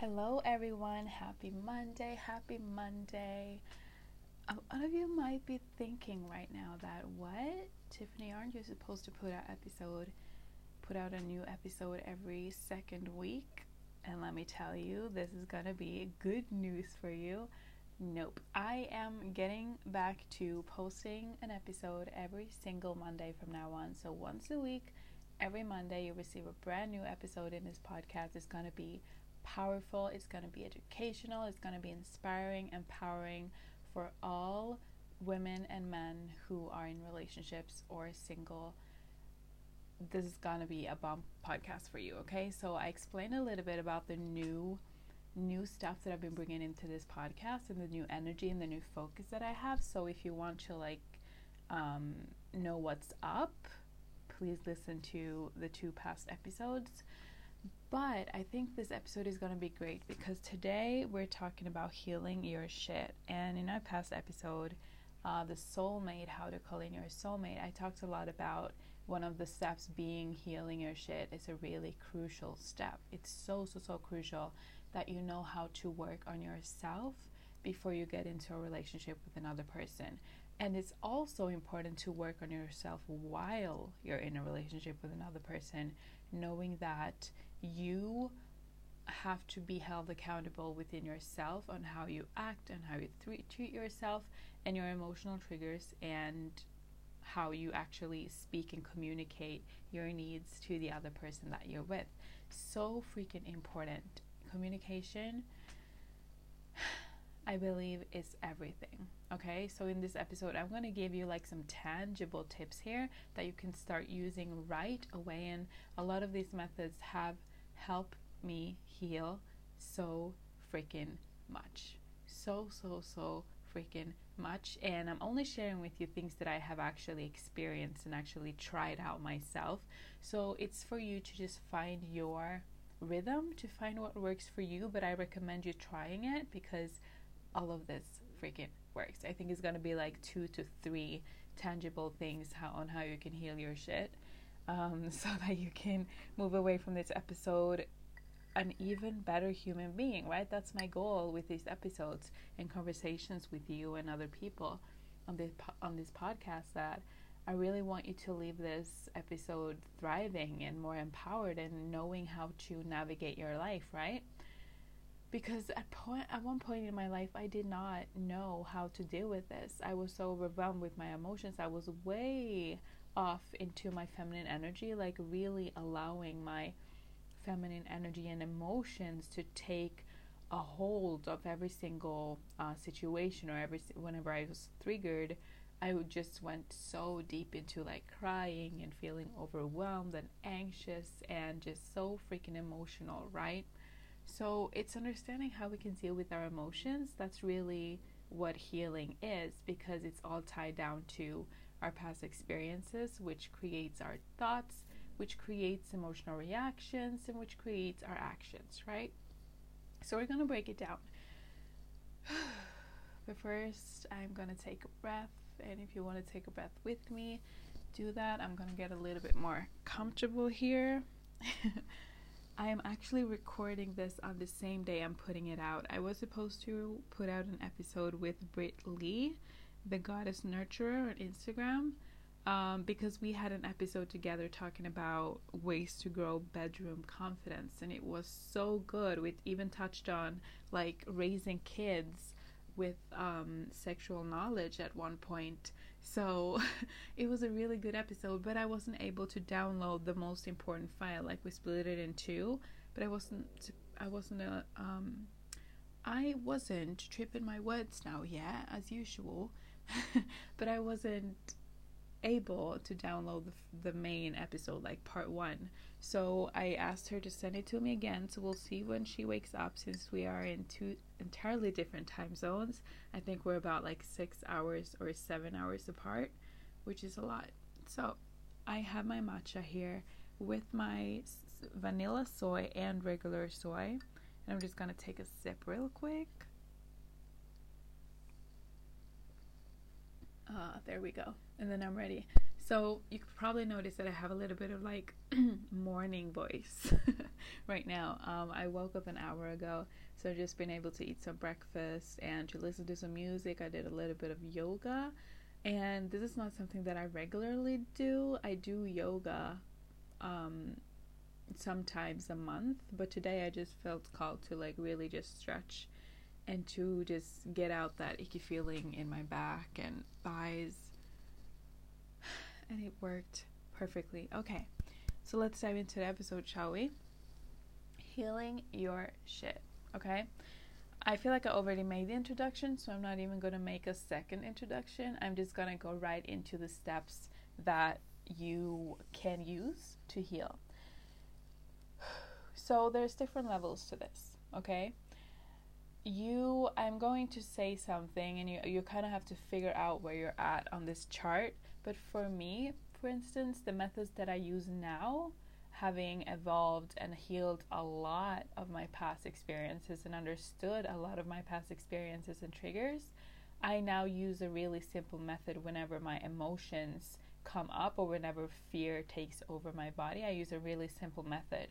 Hello, everyone. Happy Monday. Happy Monday. A lot of you might be thinking right now that what Tiffany, aren't you supposed to put out episode, put out a new episode every second week? And let me tell you, this is gonna be good news for you. Nope. I am getting back to posting an episode every single Monday from now on. So once a week, every Monday, you receive a brand new episode in this podcast. It's gonna be powerful, it's going to be educational, it's going to be inspiring, empowering for all women and men who are in relationships or single. This is going to be a bomb podcast for you, okay? So I explained a little bit about the new new stuff that I've been bringing into this podcast and the new energy and the new focus that I have. So if you want to like um, know what's up, please listen to the two past episodes. But I think this episode is going to be great because today we're talking about healing your shit. And in our past episode, uh, the soulmate, how to call in your soulmate, I talked a lot about one of the steps being healing your shit. It's a really crucial step. It's so, so, so crucial that you know how to work on yourself before you get into a relationship with another person. And it's also important to work on yourself while you're in a relationship with another person, knowing that you have to be held accountable within yourself on how you act and how you treat yourself and your emotional triggers and how you actually speak and communicate your needs to the other person that you're with. So freaking important. Communication, I believe, is everything. Okay, so in this episode, I'm going to give you like some tangible tips here that you can start using right away. And a lot of these methods have helped me heal so freaking much. So, so, so freaking much. And I'm only sharing with you things that I have actually experienced and actually tried out myself. So it's for you to just find your rhythm, to find what works for you. But I recommend you trying it because all of this freaking works. I think it's gonna be like two to three tangible things how, on how you can heal your shit, um, so that you can move away from this episode an even better human being. Right? That's my goal with these episodes and conversations with you and other people on this on this podcast. That I really want you to leave this episode thriving and more empowered and knowing how to navigate your life. Right? because at point at one point in my life I did not know how to deal with this. I was so overwhelmed with my emotions. I was way off into my feminine energy, like really allowing my feminine energy and emotions to take a hold of every single uh, situation or every whenever I was triggered. I would just went so deep into like crying and feeling overwhelmed and anxious and just so freaking emotional, right? So it's understanding how we can deal with our emotions. That's really what healing is because it's all tied down to our past experiences, which creates our thoughts, which creates emotional reactions, and which creates our actions, right? So we're going to break it down. but first, I'm going to take a breath. And if you want to take a breath with me, do that. I'm going to get a little bit more comfortable here. I am actually recording this on the same day I'm putting it out. I was supposed to put out an episode with Britt Lee, the goddess nurturer on Instagram, um, because we had an episode together talking about ways to grow bedroom confidence, and it was so good. We even touched on like raising kids with um, sexual knowledge at one point. So it was a really good episode, but I wasn't able to download the most important file. Like we split it in two, but I wasn't. I wasn't a. Um, I wasn't tripping my words now, yet, as usual, but I wasn't able to download the, the main episode, like part one. So I asked her to send it to me again. So we'll see when she wakes up since we are in two entirely different time zones. I think we're about like six hours or seven hours apart, which is a lot. So I have my matcha here with my vanilla soy and regular soy. And I'm just going to take a sip real quick. Uh, there we go. And then I'm ready. So you could probably notice that I have a little bit of like morning voice right now. Um, I woke up an hour ago, so just been able to eat some breakfast and to listen to some music. I did a little bit of yoga, and this is not something that I regularly do. I do yoga um, sometimes a month, but today I just felt called to like really just stretch and to just get out that icky feeling in my back and thighs and it worked perfectly. Okay, so let's dive into the episode, shall we? Healing your shit, okay? I feel like I already made the introduction, so I'm not even to make a second introduction. I'm just to go right into the steps that you can use to heal. So there's different levels to this, okay? You I'm going to say something and you you kind of have to figure out where you're at on this chart but for me, for instance, the methods that I use now, having evolved and healed a lot of my past experiences and understood a lot of my past experiences and triggers, I now use a really simple method whenever my emotions come up or whenever fear takes over my body. I use a really simple method.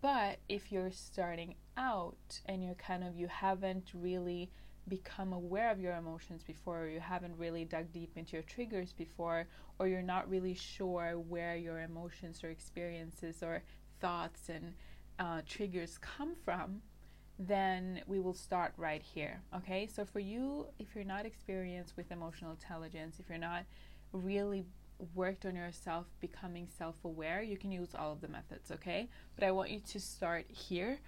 But if you're starting out and you're kind of, you haven't really become aware of your emotions before, or you haven't really dug deep into your triggers before, or you're not really sure where your emotions or experiences or thoughts and uh, triggers come from, then we will start right here. Okay, so for you, if you're not experienced with emotional intelligence, if you're not really worked on yourself becoming self aware, you can use all of the methods, okay? But I want you to start here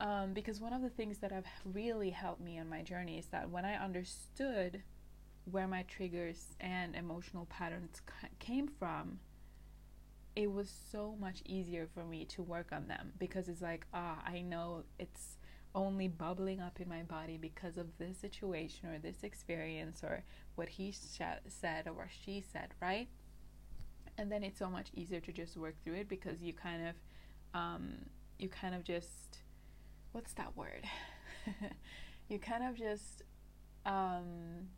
um, because one of the things that have really helped me on my journey is that when I understood where my triggers and emotional patterns came from, it was so much easier for me to work on them because it's like, ah, I know it's only bubbling up in my body because of this situation or this experience or what he sh- said or what she said, right? And then it's so much easier to just work through it because you kind of, um, you kind of just what's that word? you kind of just um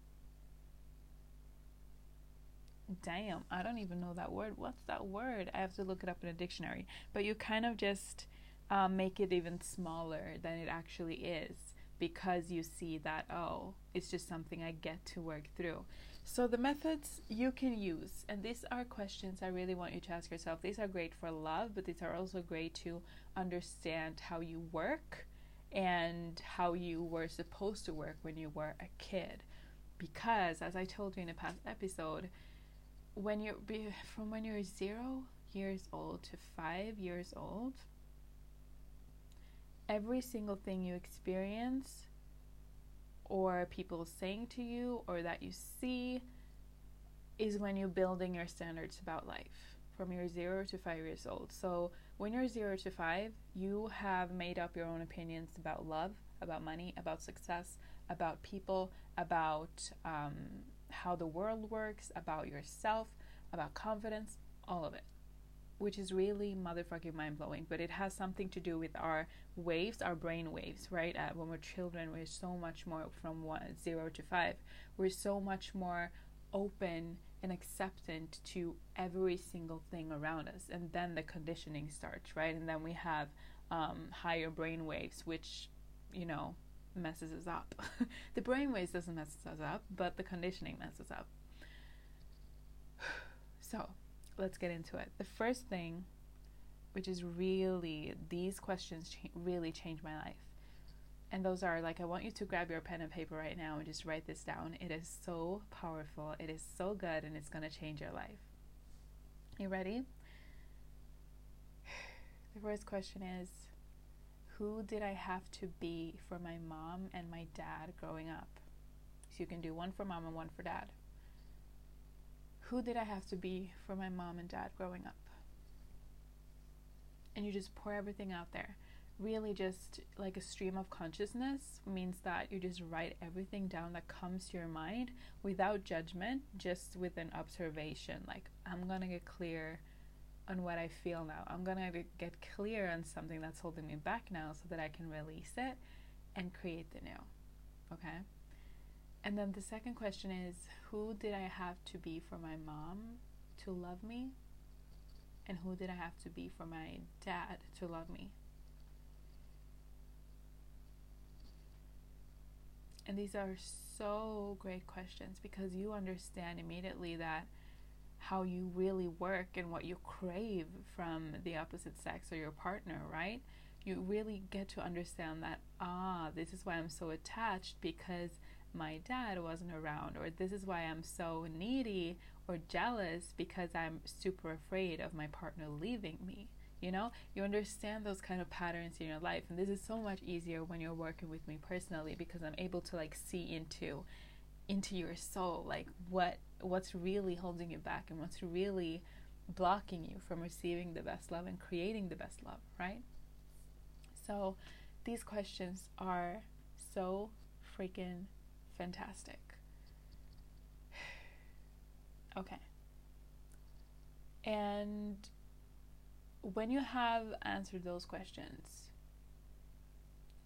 damn, I don't even know that word. What's that word? I have to look it up in a dictionary. But you kind of just um, make it even smaller than it actually is because you see that, oh, it's just something I get to work through. So, the methods you can use, and these are questions I really want you to ask yourself. These are great for love, but these are also great to understand how you work and how you were supposed to work when you were a kid. Because, as I told you in a past episode, when you're from when you're zero years old to five years old, every single thing you experience, or people saying to you, or that you see, is when you're building your standards about life from your zero to five years old. So when you're zero to five, you have made up your own opinions about love, about money, about success, about people, about um, how the world works, about yourself, about confidence, all of it. Which is really motherfucking mind blowing, but it has something to do with our waves, our brain waves, right? Uh, when we're children, we're so much more from one, zero to five. We're so much more open and acceptant to every single thing around us and then the conditioning starts right and then we have um, higher brain waves which you know messes us up the brain waves doesn't mess us up but the conditioning messes up so let's get into it the first thing which is really these questions cha- really changed my life and those are like, I want you to grab your pen and paper right now and just write this down. It is so powerful, it is so good, and it's going to change your life. You ready? The first question is Who did I have to be for my mom and my dad growing up? So you can do one for mom and one for dad. Who did I have to be for my mom and dad growing up? And you just pour everything out there really just like a stream of consciousness means that you just write everything down that comes to your mind without judgment, just with an observation. Like, I'm gonna get clear on what I feel now. I'm gonna get clear on something that's holding me back now so that I can release it and create the new. Okay? And then the second question is Who did I have to be for my mom to love me? And who did I have to be for my dad to love me? And these are so great questions because you understand immediately that how you really work and what you crave from the opposite sex or your partner, right? You really get to understand that, ah, this is why I'm so attached because my dad wasn't around, or this is why I'm so needy or jealous because I'm super afraid of my partner leaving me. You know, you understand those kind of patterns in your life, and this is so much easier when you're working with me personally because I'm able to like see into into your soul like what what's really holding you back and what's really blocking you from receiving the best love and creating the best love, right? So, these questions are so freaking fantastic. okay. And when you have answered those questions,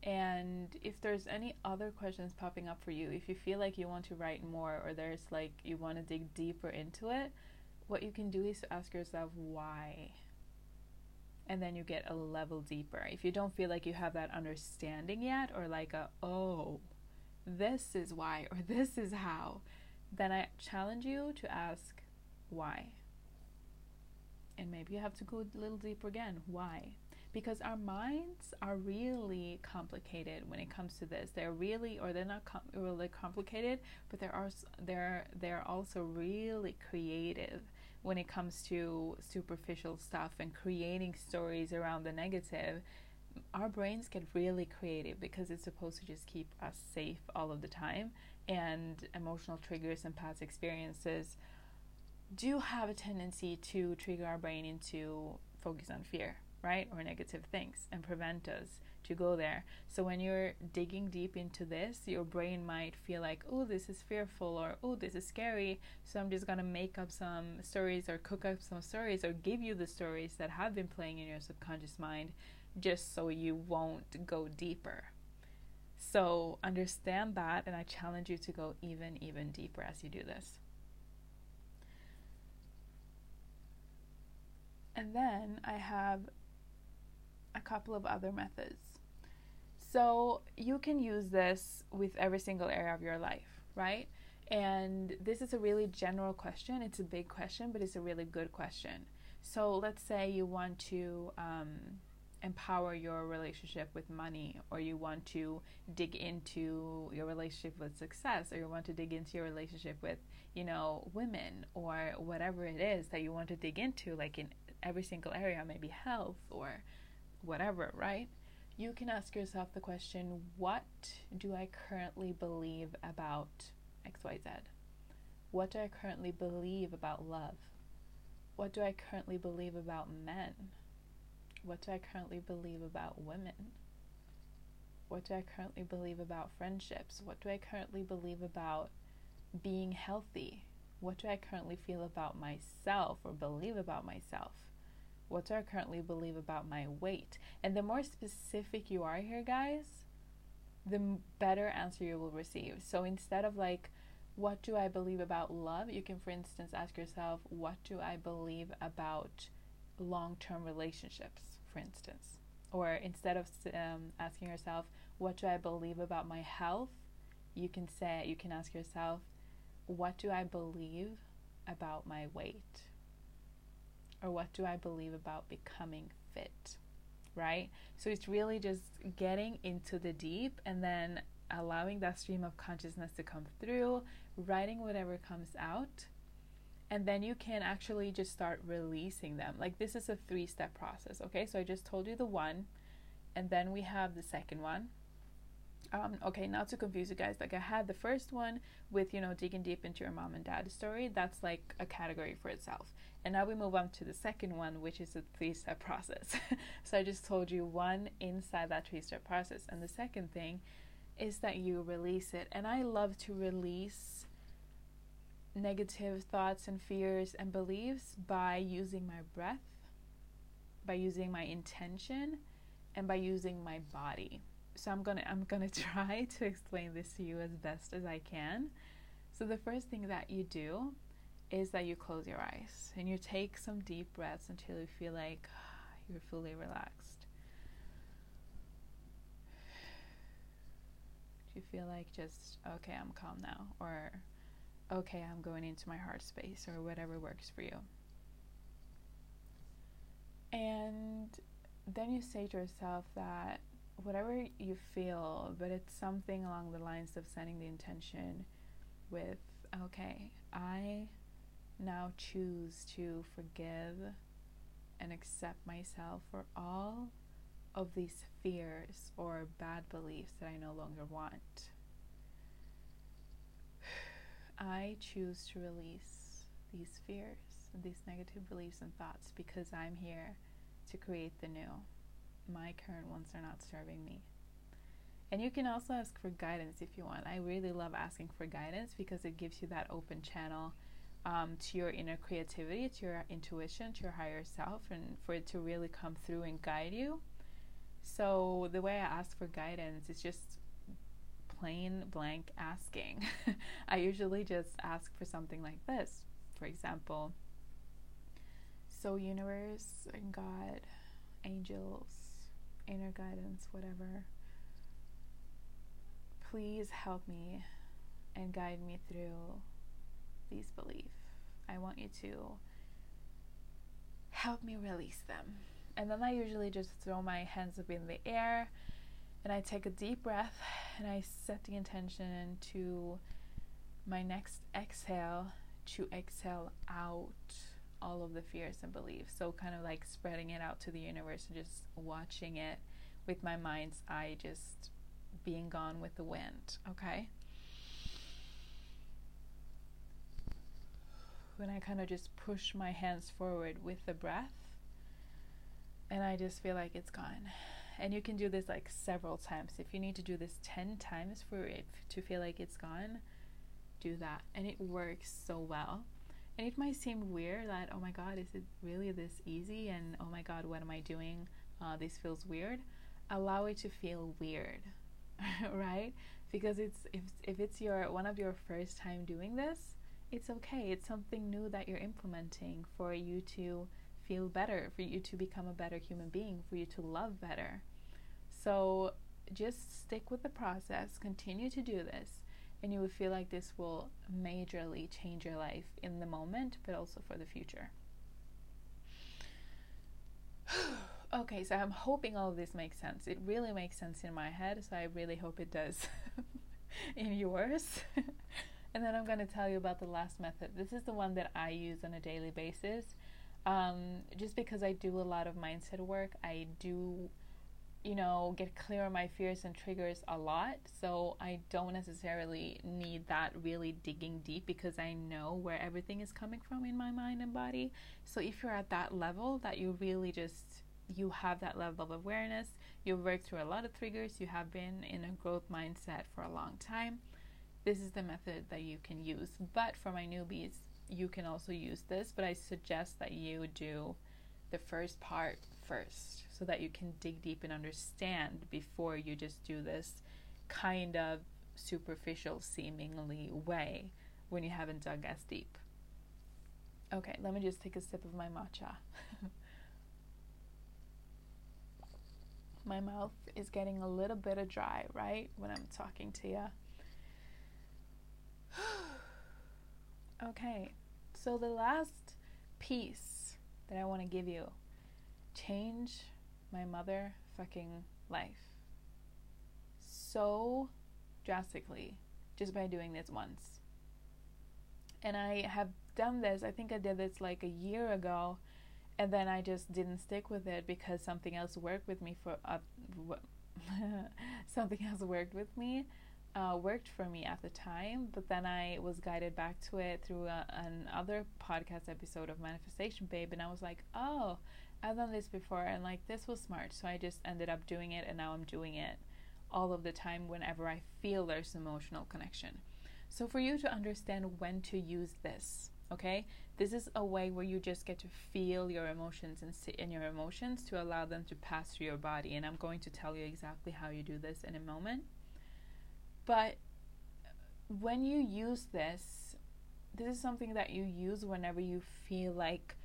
and if there's any other questions popping up for you, if you feel like you want to write more or there's like you want to dig deeper into it, what you can do is ask yourself why. And then you get a level deeper. If you don't feel like you have that understanding yet, or like a, oh, this is why, or this is how, then I challenge you to ask why. And maybe you have to go a little deeper again. Why? Because our minds are really complicated when it comes to this. They're really, or they're not com- really complicated, but they're also, they're they're also really creative when it comes to superficial stuff and creating stories around the negative, our brains get really creative because it's supposed to just keep us safe all of the time. And emotional triggers and past experiences do have a tendency to trigger our brain into focus on fear, right? Or negative things and prevent us to go there. So when you're digging deep into this, your brain might feel like, oh, this is fearful or oh, this is scary. So I'm just gonna make up some stories or cook up some stories or give you the stories that have been playing in your subconscious mind just so you won't go deeper. So understand that, and I challenge you to go even, even deeper as you do this. And then I have a couple of other methods. So you can use this with every single area of your life, right? And this is a really general question. It's a big question, but it's a really good question. So let's say you want to um, empower your relationship with money, or you want to dig into your relationship with success, or you want to dig into your relationship with, you know, women, or whatever it is that you want to dig into, like in every single area, maybe health or whatever, right? you can ask yourself the question what do I currently believe about XYZ? What do I currently believe about love? What do I currently believe about men? What do I currently believe about women? What do I currently believe about friendships? What do I currently believe about being healthy? What do I currently feel about myself or believe about myself? what do I currently believe about my weight? And the more specific you are here, guys, the better answer you will receive. So instead of like, what do I believe about love? You can, for instance, ask yourself, what do I believe about long term relationships, for instance? Or instead of um, asking yourself, what do I believe about my health? You can say, you can ask yourself, what do I believe about my weight? or what do I believe about becoming fit? Right? So it's really just getting into the deep and then allowing that stream of consciousness to come through, writing whatever comes out, and then you can actually just start releasing them. Like this is a three step process, okay? So I just told you the one, and then we have the second one, um, okay, not to confuse you guys, like I had the first one with, you know, digging deep into your mom and dad story. That's like a category for itself. And now we move on to the second one, which is a three step process. so I just told you one inside that three step process. And the second thing is that you release it. And I love to release negative thoughts and fears and beliefs by using my breath, by using my intention, and by using my body so i'm gonna i'm gonna try to explain this to you as best as i can so the first thing that you do is that you close your eyes and you take some deep breaths until you feel like you're fully relaxed. You feel like just, okay, I'm calm now, or okay, I'm going into my heart space, or whatever works for you. And then you say to yourself that whatever you feel, but it's something along the lines of setting the intention with, okay, I now choose to forgive and accept myself for all of these fears or bad beliefs that I no longer want. I choose to release these fears these negative beliefs and thoughts because I'm here to create the new. My current ones are not serving me. And you can also ask for guidance if you want. I really love asking for guidance because it gives you that open channel um, to your inner creativity, to your intuition, to your higher self, and for it to really come through and guide you. So, the way I ask for guidance is just plain blank asking. I usually just ask for something like this. For example, so, universe and God, angels, inner guidance, whatever, please help me and guide me through these beliefs. I want you to help me release them. And then I usually just throw my hands up in the air and I take a deep breath and I set the intention to my next exhale to exhale out all of the fears and beliefs. So, kind of like spreading it out to the universe and just watching it with my mind's eye, just being gone with the wind. Okay. when I kind of just push my hands forward with the breath and I just feel like it's gone. And you can do this like several times. If you need to do this 10 times for it to feel like it's gone, do that. And it works so well. And it might seem weird that, oh my God, is it really this easy? And oh my God, what am I doing? Uh, this feels weird. Allow it to feel weird, right? Because it's if if it's your one of your first time doing this, it's okay. It's something new that you're implementing for you to feel better, for you to become a better human being, for you to love better. So just stick with the process, continue to do this, and you will feel like this will majorly change your life in the moment, but also for the future. okay, so I'm hoping all of this makes sense. It really makes sense in my head, so I really hope it does in yours. And then I'm going to tell you about the last method. This is the one that I use on a daily basis. Um, just because I do a lot of mindset work, I do, you know, get clear on my fears and triggers a lot. So I don't necessarily need that really digging deep because I know where everything is coming from in my mind and body. So if you're at that level that you really just you have that level of awareness, you've worked through a lot of triggers, you have been in a growth mindset for a long time this is the method that you can use. But for my newbies, you can also use this, but I suggest that you do the first part first so that you can dig deep and understand before you just do this kind of superficial seemingly way when you haven't dug as deep. Okay, let me just take a sip of my matcha. my mouth is getting a little bit of dry, right? When I'm talking to you. okay, so the last piece that I want to give you change my mother fucking life so drastically just by doing this once. And I have done this, I think I did this like a year ago, and then I just didn't stick with it because something else worked with me for uh, something else worked with me uh, worked for me at the time, but then I was guided back to it through a, another podcast episode of Manifestation Babe, and I was like, oh, I've done this before, and like this was smart, so I just ended up doing it, and now I'm doing it all of the time whenever I feel there's emotional connection. So, for you to understand when to use this, okay, this is a way where you just get to feel your emotions and sit in your emotions to allow them to pass through your body, and I'm going to tell you exactly how you do this in a moment. But when you use this, this is something that you use whenever you feel like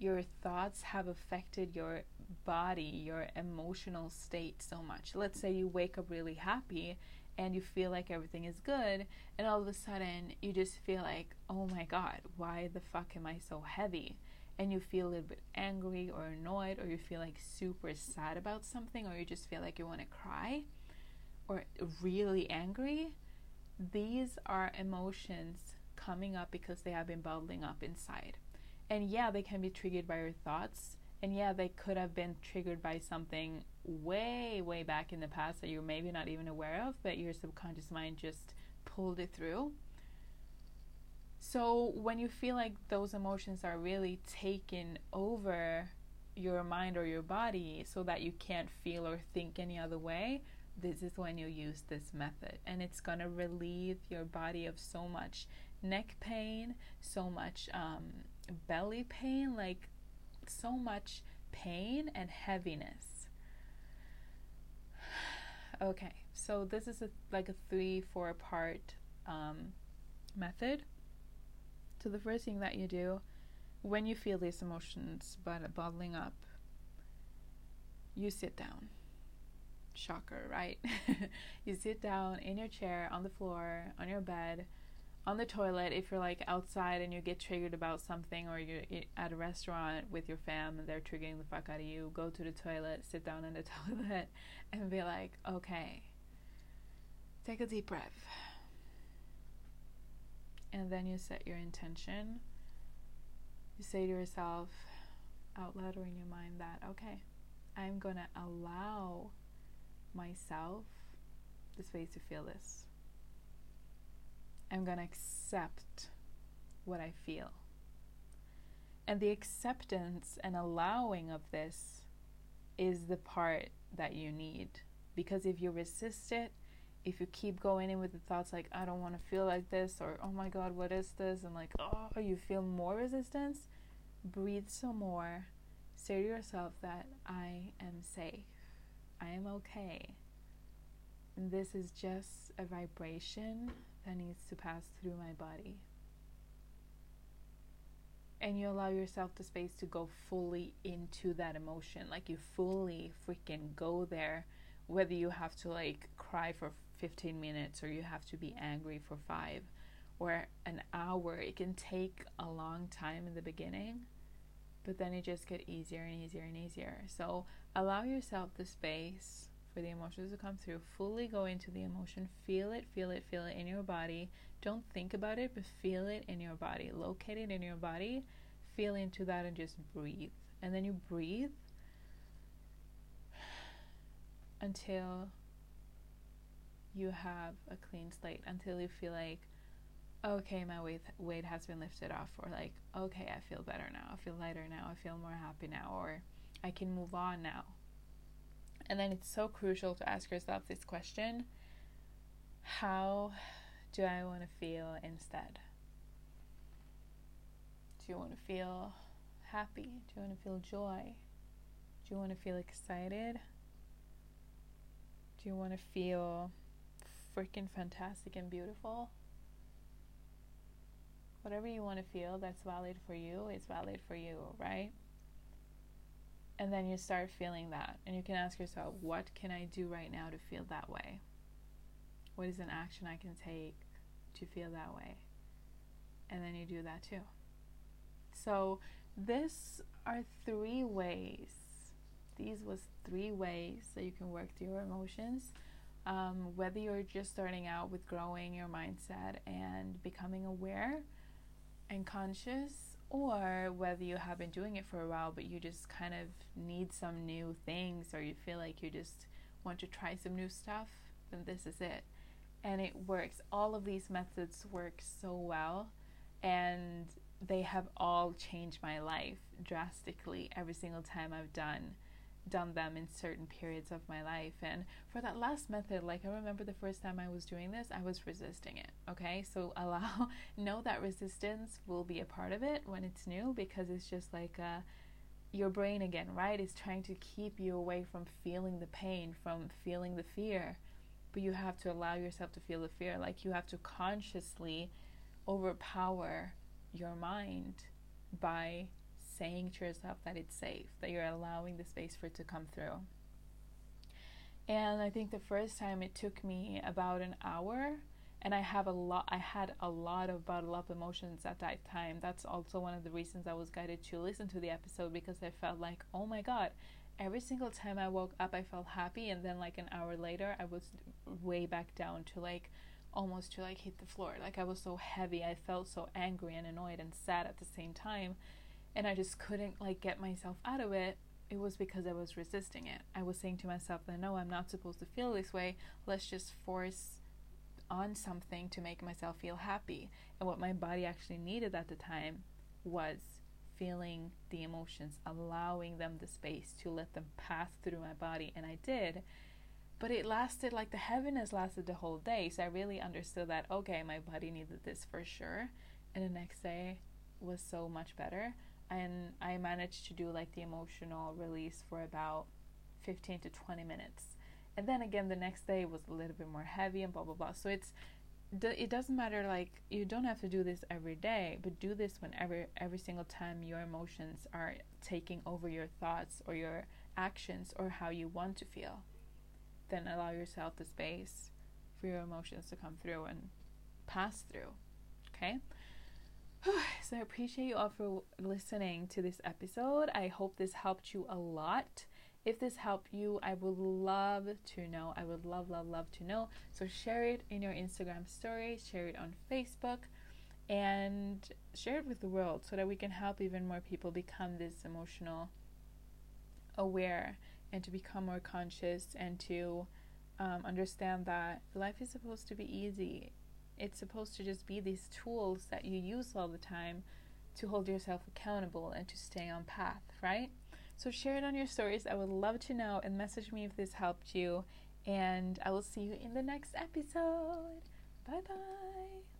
your thoughts have affected your body, your emotional state so much. Let's say you wake up really happy and you feel like everything is good, and all of a sudden you just feel like, oh my god, why the fuck am I so heavy? And you feel a little bit angry or annoyed, or you feel like super sad about something, or you just feel like you want to cry, or really angry. These are emotions coming up because they have been bubbling up inside. And yeah, they can be triggered by your thoughts. And yeah, they could have been triggered by something way, way back in the past that you're maybe not even aware of, but your subconscious mind just pulled it through. So when you feel like those emotions are really taking over your mind or your body so that you can't feel or think any other way, this is when you use this method. And it's going to relieve your body of so much neck pain, so much um, belly pain, like so much pain and heaviness. Okay, so this is a, like a three, four part um, method. So the first thing that you do when you feel these emotions but bottling up, you sit down. Shocker, right? you sit down in your chair, on the floor, on your bed on the toilet if you're like outside and you get triggered about something or you're at a restaurant with your fam and they're triggering the fuck out of you go to the toilet sit down in the toilet and be like okay take a deep breath. And then you set your intention. You say to yourself out loud or in your mind that okay i'm gonna allow myself the space to feel this I'm going to accept what I feel. And the acceptance and allowing of this is the part that you need. Because if you resist it, if you keep going in with the thoughts like, I don't want to feel like this, or oh my god, what is this? And like, oh, you feel more resistance, breathe some more. Say to yourself that I am safe, I am okay. And this is just a vibration that needs to pass through my body. And you allow yourself the space to go fully into that emotion. Like you fully freaking go there, whether you have to like cry for 15 minutes or you have to be angry for five or an hour. It can take a long time in the beginning, but then it just get easier and easier and easier. So allow yourself the space for the emotions to come through. Fully go into the emotion, feel it, feel it, feel it in your body. Don't think about it, but feel it in your body. Locate it in your body, feel into that, and just breathe. And then you breathe until you have a clean slate, until you feel like, okay, my weight weight has been lifted off, or like, okay, I feel better now, I feel lighter now, I feel more happy now, or I can move on now and then it's so crucial to ask yourself this question How do I want to feel instead? Do you want to feel happy? Do you want to feel joy? Do you want to feel excited? Do you want to feel freaking fantastic and beautiful? Whatever you want to feel that's valid for you is valid for you, right? And then you start feeling that. And you can ask yourself, what can I do right now to feel that way? What is an action I can take to feel that way? And then you do that too. So, this are three ways. These was three ways that you can work through your emotions. Um, whether you're just starting out with growing your mindset and becoming aware and conscious or whether you have been doing it for a while but you just kind of need some new things or you feel like you just want to try some new stuff, then this is it. And it works. All of these methods work so well and they have all changed my life drastically every single time I've done done them in certain periods of my life. And for that last method, like I remember the first time I was doing this, I was resisting it. Okay, so allow, know that resistance will be a part of it when it's new because it's just like uh, your brain again, right? Is trying to keep you away from feeling the pain, from feeling the fear. But you have to allow yourself to feel the fear. Like you have to consciously overpower your mind by saying to yourself that it's safe, that you're allowing the space for it to come through. And I think the first time it took me about an hour and I have a lot I had a lot of bottled up emotions at that time. That's also one of the reasons I was guided to listen to the episode because I felt like, "Oh my god, every single time I woke up I felt happy and then like an hour later I was way back down to like almost to like hit the floor. Like I was so heavy. I felt so angry and annoyed and sad at the same time and I just couldn't like get myself out of it it was because I was resisting it. I was saying to myself that no, I'm not supposed to feel this way. Let's just force on something to make myself feel happy. And what my body actually needed at the time was feeling the emotions, allowing them the space to let them pass through my body. And I did. But it lasted like the heaviness lasted the whole day. So I really understood that, okay, my body needed this for sure. And the next day was so much better and I managed to do like the emotional release for about 15 to 20 minutes. And then again, the next day was a little bit more heavy and blah blah blah. So it's it doesn't matter like you don't have to do this every day, but do this whenever every single time your emotions are taking over your thoughts or your actions or how you want to feel. Then allow yourself the space for your emotions to come through and pass through. Okay? so I appreciate you all for listening to this episode. I hope this helped you a lot. If this helped you, I would love to know. I would love, love, love to know. So share it in your Instagram story, share it on Facebook, and share it with the world so that we can help even more people become this emotional aware and to become more conscious and to um, understand that life is supposed to be easy it's supposed to just be these tools that you use all the time to hold yourself accountable and to stay on path, right? So share it on your stories. I would love to know and message me if this helped you. And I will see you in the next episode. Bye bye.